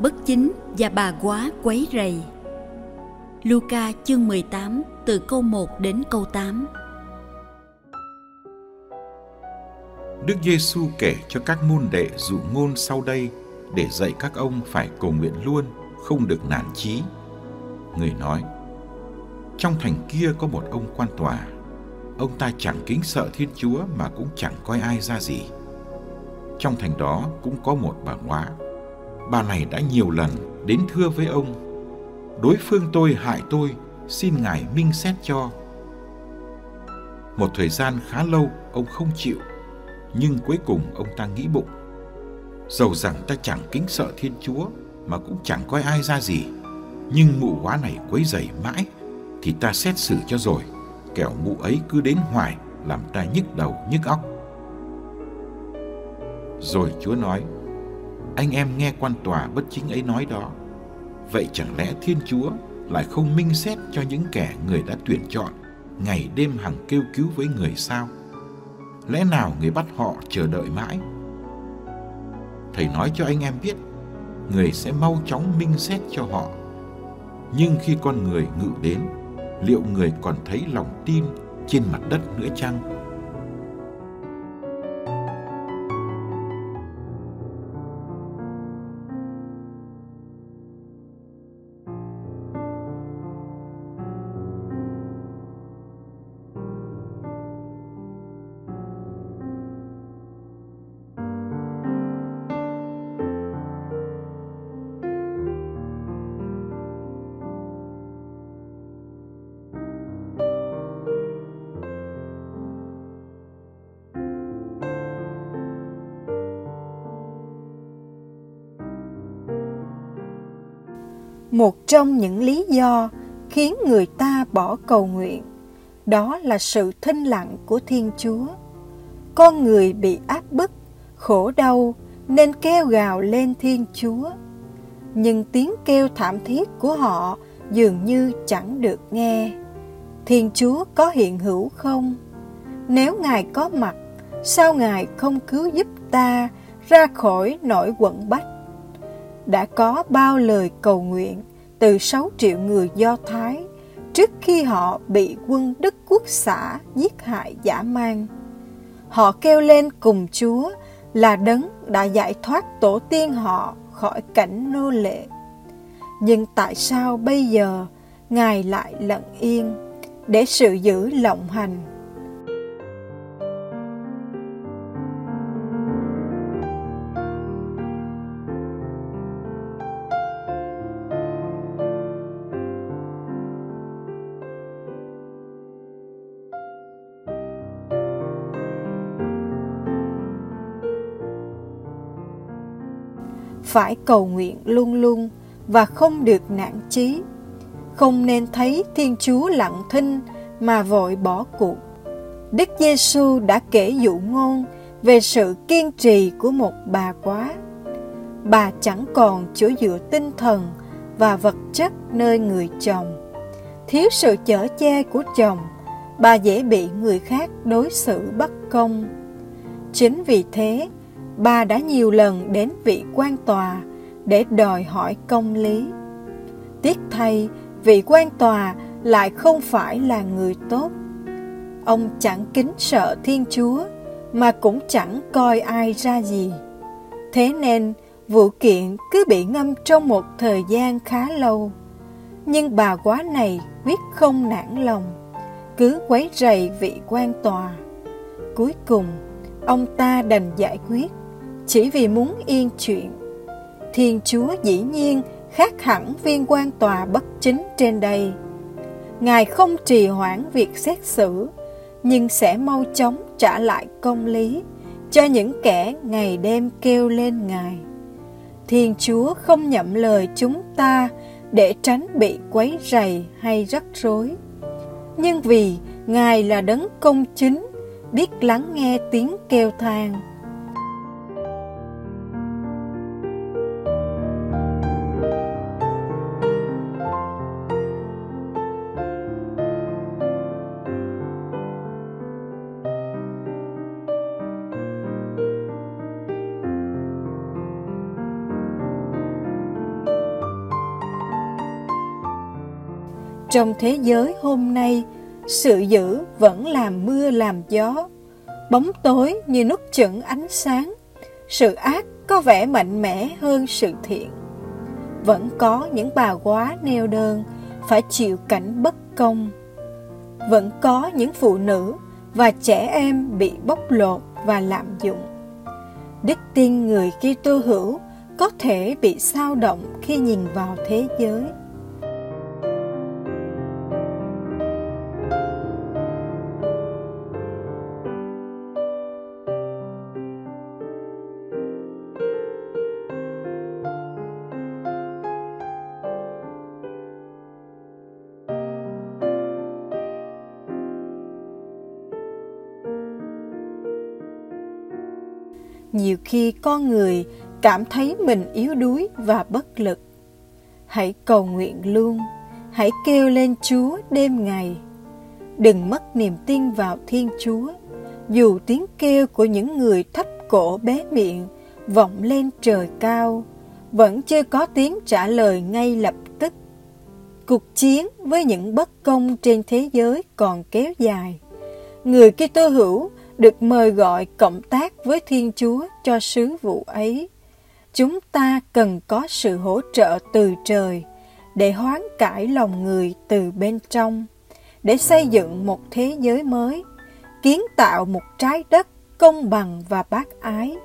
bất chính và bà quá quấy rầy. Luca chương 18 từ câu 1 đến câu 8. Đức Giêsu kể cho các môn đệ dụ ngôn sau đây để dạy các ông phải cầu nguyện luôn, không được nản chí. Người nói: Trong thành kia có một ông quan tòa, ông ta chẳng kính sợ Thiên Chúa mà cũng chẳng coi ai ra gì. Trong thành đó cũng có một bà hóa. Bà này đã nhiều lần đến thưa với ông: Đối phương tôi hại tôi, xin ngài minh xét cho. Một thời gian khá lâu ông không chịu nhưng cuối cùng ông ta nghĩ bụng dầu rằng ta chẳng kính sợ thiên chúa mà cũng chẳng coi ai ra gì nhưng mụ quá này quấy rầy mãi thì ta xét xử cho rồi kẻo mụ ấy cứ đến hoài làm ta nhức đầu nhức óc rồi chúa nói anh em nghe quan tòa bất chính ấy nói đó. Vậy chẳng lẽ thiên chúa lại không minh xét cho những kẻ người đã tuyển chọn, ngày đêm hằng kêu cứu với người sao? Lẽ nào người bắt họ chờ đợi mãi? Thầy nói cho anh em biết, người sẽ mau chóng minh xét cho họ. Nhưng khi con người ngự đến, liệu người còn thấy lòng tin trên mặt đất nữa chăng? Một trong những lý do khiến người ta bỏ cầu nguyện, đó là sự thinh lặng của thiên chúa. Con người bị áp bức, khổ đau nên kêu gào lên thiên chúa. Nhưng tiếng kêu thảm thiết của họ dường như chẳng được nghe. Thiên chúa có hiện hữu không? Nếu ngài có mặt, sao ngài không cứu giúp ta ra khỏi nỗi quẩn bách? Đã có bao lời cầu nguyện từ 6 triệu người Do Thái trước khi họ bị quân Đức Quốc xã giết hại dã man. Họ kêu lên cùng Chúa là đấng đã giải thoát tổ tiên họ khỏi cảnh nô lệ. Nhưng tại sao bây giờ Ngài lại lặng yên để sự giữ lộng hành phải cầu nguyện luôn luôn và không được nản chí. Không nên thấy Thiên Chúa lặng thinh mà vội bỏ cuộc. Đức Giêsu đã kể dụ ngôn về sự kiên trì của một bà quá. Bà chẳng còn chỗ dựa tinh thần và vật chất nơi người chồng. Thiếu sự chở che của chồng, bà dễ bị người khác đối xử bất công. Chính vì thế, bà đã nhiều lần đến vị quan tòa để đòi hỏi công lý. Tiếc thay, vị quan tòa lại không phải là người tốt. Ông chẳng kính sợ Thiên Chúa, mà cũng chẳng coi ai ra gì. Thế nên, vụ kiện cứ bị ngâm trong một thời gian khá lâu. Nhưng bà quá này quyết không nản lòng, cứ quấy rầy vị quan tòa. Cuối cùng, ông ta đành giải quyết chỉ vì muốn yên chuyện. Thiên Chúa dĩ nhiên khác hẳn viên quan tòa bất chính trên đây. Ngài không trì hoãn việc xét xử, nhưng sẽ mau chóng trả lại công lý cho những kẻ ngày đêm kêu lên Ngài. Thiên Chúa không nhậm lời chúng ta để tránh bị quấy rầy hay rắc rối. Nhưng vì Ngài là đấng công chính, biết lắng nghe tiếng kêu than trong thế giới hôm nay, sự dữ vẫn làm mưa làm gió, bóng tối như nút chững ánh sáng, sự ác có vẻ mạnh mẽ hơn sự thiện. Vẫn có những bà quá neo đơn phải chịu cảnh bất công. Vẫn có những phụ nữ và trẻ em bị bóc lột và lạm dụng. Đức tin người Kitô hữu có thể bị sao động khi nhìn vào thế giới. Nhiều khi con người cảm thấy mình yếu đuối và bất lực. Hãy cầu nguyện luôn. Hãy kêu lên chúa đêm ngày. Đừng mất niềm tin vào thiên chúa. Dù tiếng kêu của những người thấp cổ bé miệng vọng lên trời cao, vẫn chưa có tiếng trả lời ngay lập tức. Cuộc chiến với những bất công trên thế giới còn kéo dài. Người Kitô hữu được mời gọi cộng tác với Thiên Chúa cho sứ vụ ấy. Chúng ta cần có sự hỗ trợ từ trời để hoán cải lòng người từ bên trong, để xây dựng một thế giới mới, kiến tạo một trái đất công bằng và bác ái.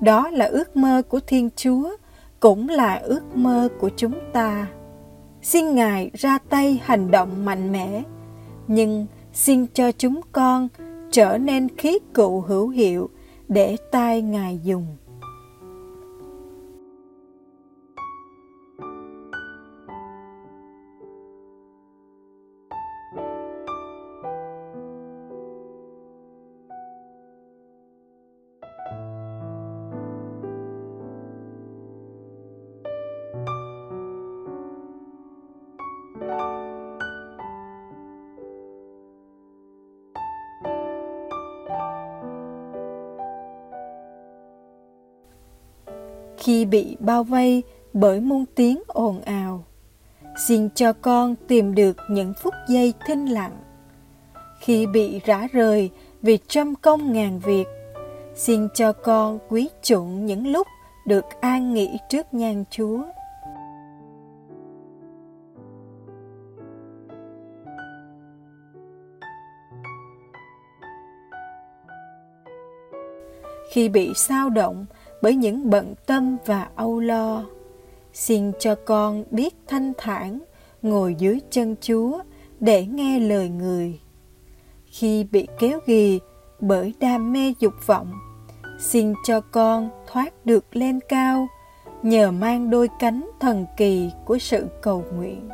Đó là ước mơ của Thiên Chúa, cũng là ước mơ của chúng ta. Xin Ngài ra tay hành động mạnh mẽ, nhưng xin cho chúng con trở nên khí cụ hữu hiệu để tai Ngài dùng. Khi bị bao vây bởi muôn tiếng ồn ào. Xin cho con tìm được những phút giây thinh lặng. Khi bị rã rời vì trăm công ngàn việc, xin cho con quý chuộng những lúc được an nghỉ trước nhan Chúa. Khi bị sao động bởi những bận tâm và âu lo. Xin cho con biết thanh thản ngồi dưới chân Chúa để nghe lời người. Khi bị kéo ghì bởi đam mê dục vọng, xin cho con thoát được lên cao nhờ mang đôi cánh thần kỳ của sự cầu nguyện.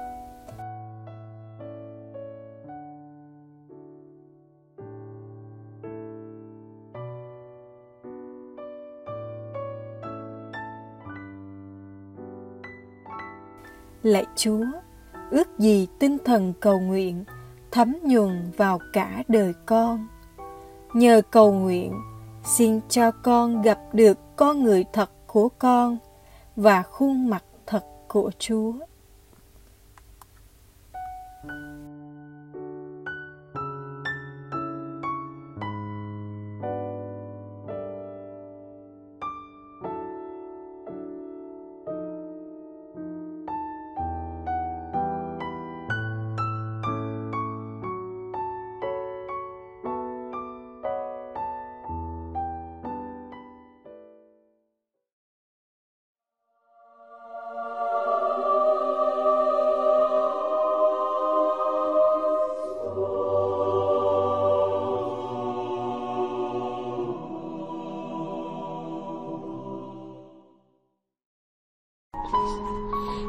Lạy Chúa, ước gì tinh thần cầu nguyện thấm nhuần vào cả đời con. Nhờ cầu nguyện, xin cho con gặp được con người thật của con và khuôn mặt thật của Chúa.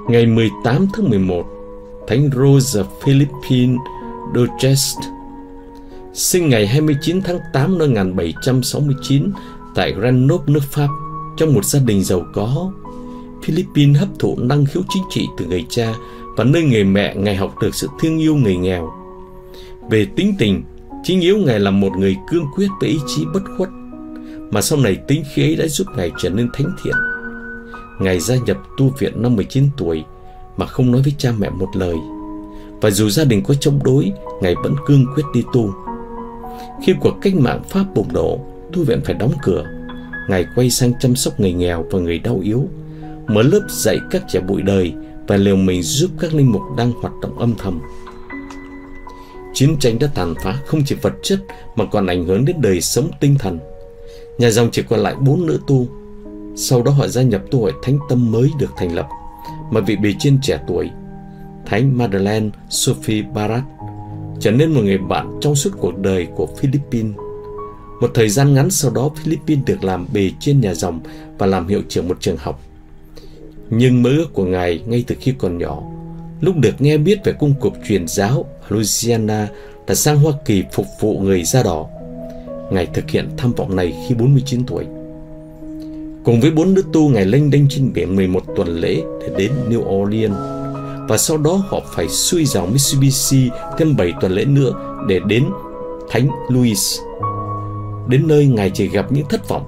Ngày 18 tháng 11, Thánh Rosa Philippine Duchess sinh ngày 29 tháng 8 năm 1769 tại Grenoble, nước Pháp, trong một gia đình giàu có. Philippines hấp thụ năng khiếu chính trị từ người cha và nơi người mẹ Ngài học được sự thương yêu người nghèo. Về tính tình, chính yếu Ngài là một người cương quyết với ý chí bất khuất, mà sau này tính khí ấy đã giúp Ngài trở nên thánh thiện. Ngài gia nhập tu viện năm 19 tuổi mà không nói với cha mẹ một lời. và dù gia đình có chống đối, Ngài vẫn cương quyết đi tu. Khi cuộc cách mạng Pháp bùng nổ, tu viện phải đóng cửa. Ngài quay sang chăm sóc người nghèo và người đau yếu, mở lớp dạy các trẻ bụi đời và liều mình giúp các linh mục đang hoạt động âm thầm. Chiến tranh đã tàn phá không chỉ vật chất mà còn ảnh hưởng đến đời sống tinh thần. Nhà dòng chỉ còn lại bốn nữ tu. Sau đó họ gia nhập tu hội thánh tâm mới được thành lập, mà vị bề trên trẻ tuổi, Thánh Madeleine Sophie Barat, trở nên một người bạn trong suốt cuộc đời của Philippines. Một thời gian ngắn sau đó, Philippines được làm bề trên nhà dòng và làm hiệu trưởng một trường học. Nhưng mơ ước của Ngài ngay từ khi còn nhỏ, lúc được nghe biết về cung cuộc truyền giáo Louisiana là sang Hoa Kỳ phục vụ người da đỏ. Ngài thực hiện tham vọng này khi 49 tuổi. Cùng với bốn nữ tu, Ngài lênh đênh trên biển 11 tuần lễ để đến New Orleans. Và sau đó họ phải xuôi dòng Mitsubishi thêm 7 tuần lễ nữa để đến Thánh Louis. Đến nơi Ngài chỉ gặp những thất vọng.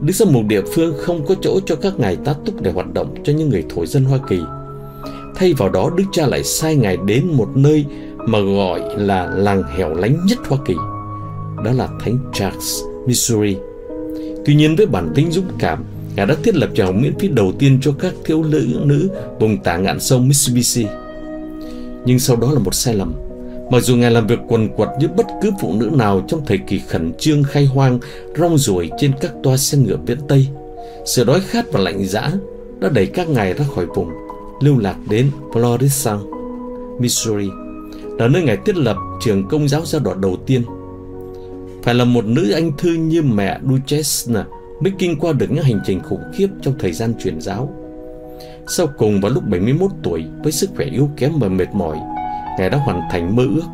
Đức giám mục địa phương không có chỗ cho các ngài tá túc để hoạt động cho những người thổ dân Hoa Kỳ. Thay vào đó, Đức cha lại sai ngài đến một nơi mà gọi là làng hẻo lánh nhất Hoa Kỳ. Đó là Thánh Charles, Missouri. Tuy nhiên với bản tính dũng cảm, Ngài đã thiết lập trường học miễn phí đầu tiên cho các thiếu nữ nữ vùng tả ngạn sông Mitsubishi. Nhưng sau đó là một sai lầm. Mặc dù Ngài làm việc quần quật như bất cứ phụ nữ nào trong thời kỳ khẩn trương khai hoang, rong ruổi trên các toa xe ngựa viễn Tây, sự đói khát và lạnh dã đã đẩy các ngài ra khỏi vùng, lưu lạc đến Florissant, Missouri, là nơi Ngài thiết lập trường công giáo gia đoạn đầu tiên. Phải là một nữ anh thư như mẹ Duchesna mới kinh qua được những hành trình khủng khiếp trong thời gian truyền giáo. Sau cùng vào lúc 71 tuổi với sức khỏe yếu kém và mệt mỏi, Ngài đã hoàn thành mơ ước,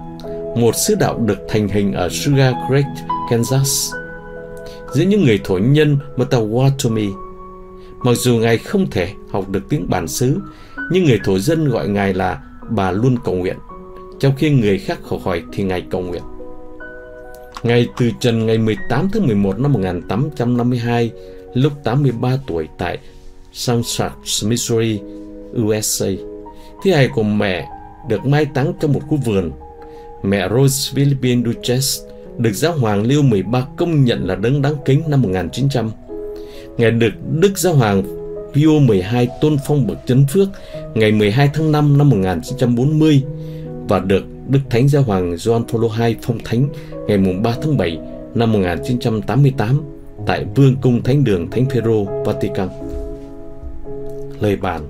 một sứ đạo được thành hình ở Sugar Creek, Kansas. Giữa những người thổ nhân Mtawatomi, mặc dù Ngài không thể học được tiếng bản xứ, nhưng người thổ dân gọi Ngài là bà luôn cầu nguyện, trong khi người khác khổ hỏi thì Ngài cầu nguyện. Ngài từ trần ngày 18 tháng 11 năm 1852, lúc 83 tuổi tại Sunset, Missouri, USA. Thi hài của mẹ được mai táng trong một khu vườn. Mẹ Rose Philippine Duchess được giáo hoàng Lưu 13 công nhận là đấng đáng kính năm 1900. Ngài được Đức Giáo hoàng Pio 12 tôn phong bậc chấn phước ngày 12 tháng 5 năm 1940 và được Đức Thánh Giáo hoàng John Paul II phong thánh ngày 3 tháng 7 năm 1988 tại Vương cung Thánh đường Thánh Phêrô, Vatican. Lời bàn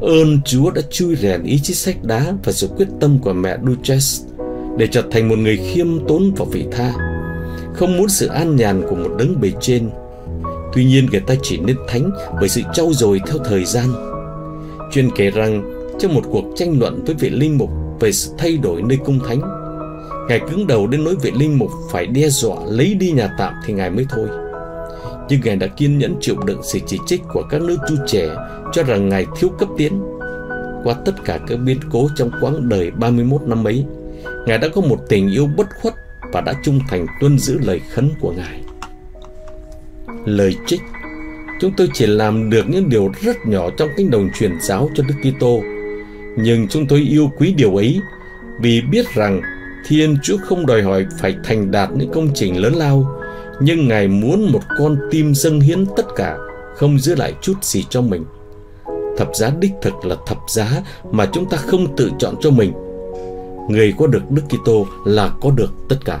Ơn Chúa đã chui rèn ý chí sách đá và sự quyết tâm của mẹ Duchess để trở thành một người khiêm tốn và vị tha, không muốn sự an nhàn của một đấng bề trên. Tuy nhiên người ta chỉ nên thánh bởi sự trau dồi theo thời gian. Chuyên kể rằng trong một cuộc tranh luận với vị linh mục về sự thay đổi nơi cung thánh, Ngài cứng đầu đến nỗi vị linh mục phải đe dọa lấy đi nhà tạm thì Ngài mới thôi. Nhưng Ngài đã kiên nhẫn chịu đựng sự chỉ trích của các nữ tu trẻ cho rằng Ngài thiếu cấp tiến. Qua tất cả các biến cố trong quãng đời 31 năm ấy, Ngài đã có một tình yêu bất khuất và đã trung thành tuân giữ lời khấn của Ngài. Lời trích Chúng tôi chỉ làm được những điều rất nhỏ trong cánh đồng truyền giáo cho Đức Kitô, nhưng chúng tôi yêu quý điều ấy vì biết rằng Thiên Chúa không đòi hỏi phải thành đạt những công trình lớn lao, nhưng Ngài muốn một con tim dâng hiến tất cả, không giữ lại chút gì cho mình. Thập giá đích thực là thập giá mà chúng ta không tự chọn cho mình. Người có được Đức Kitô là có được tất cả.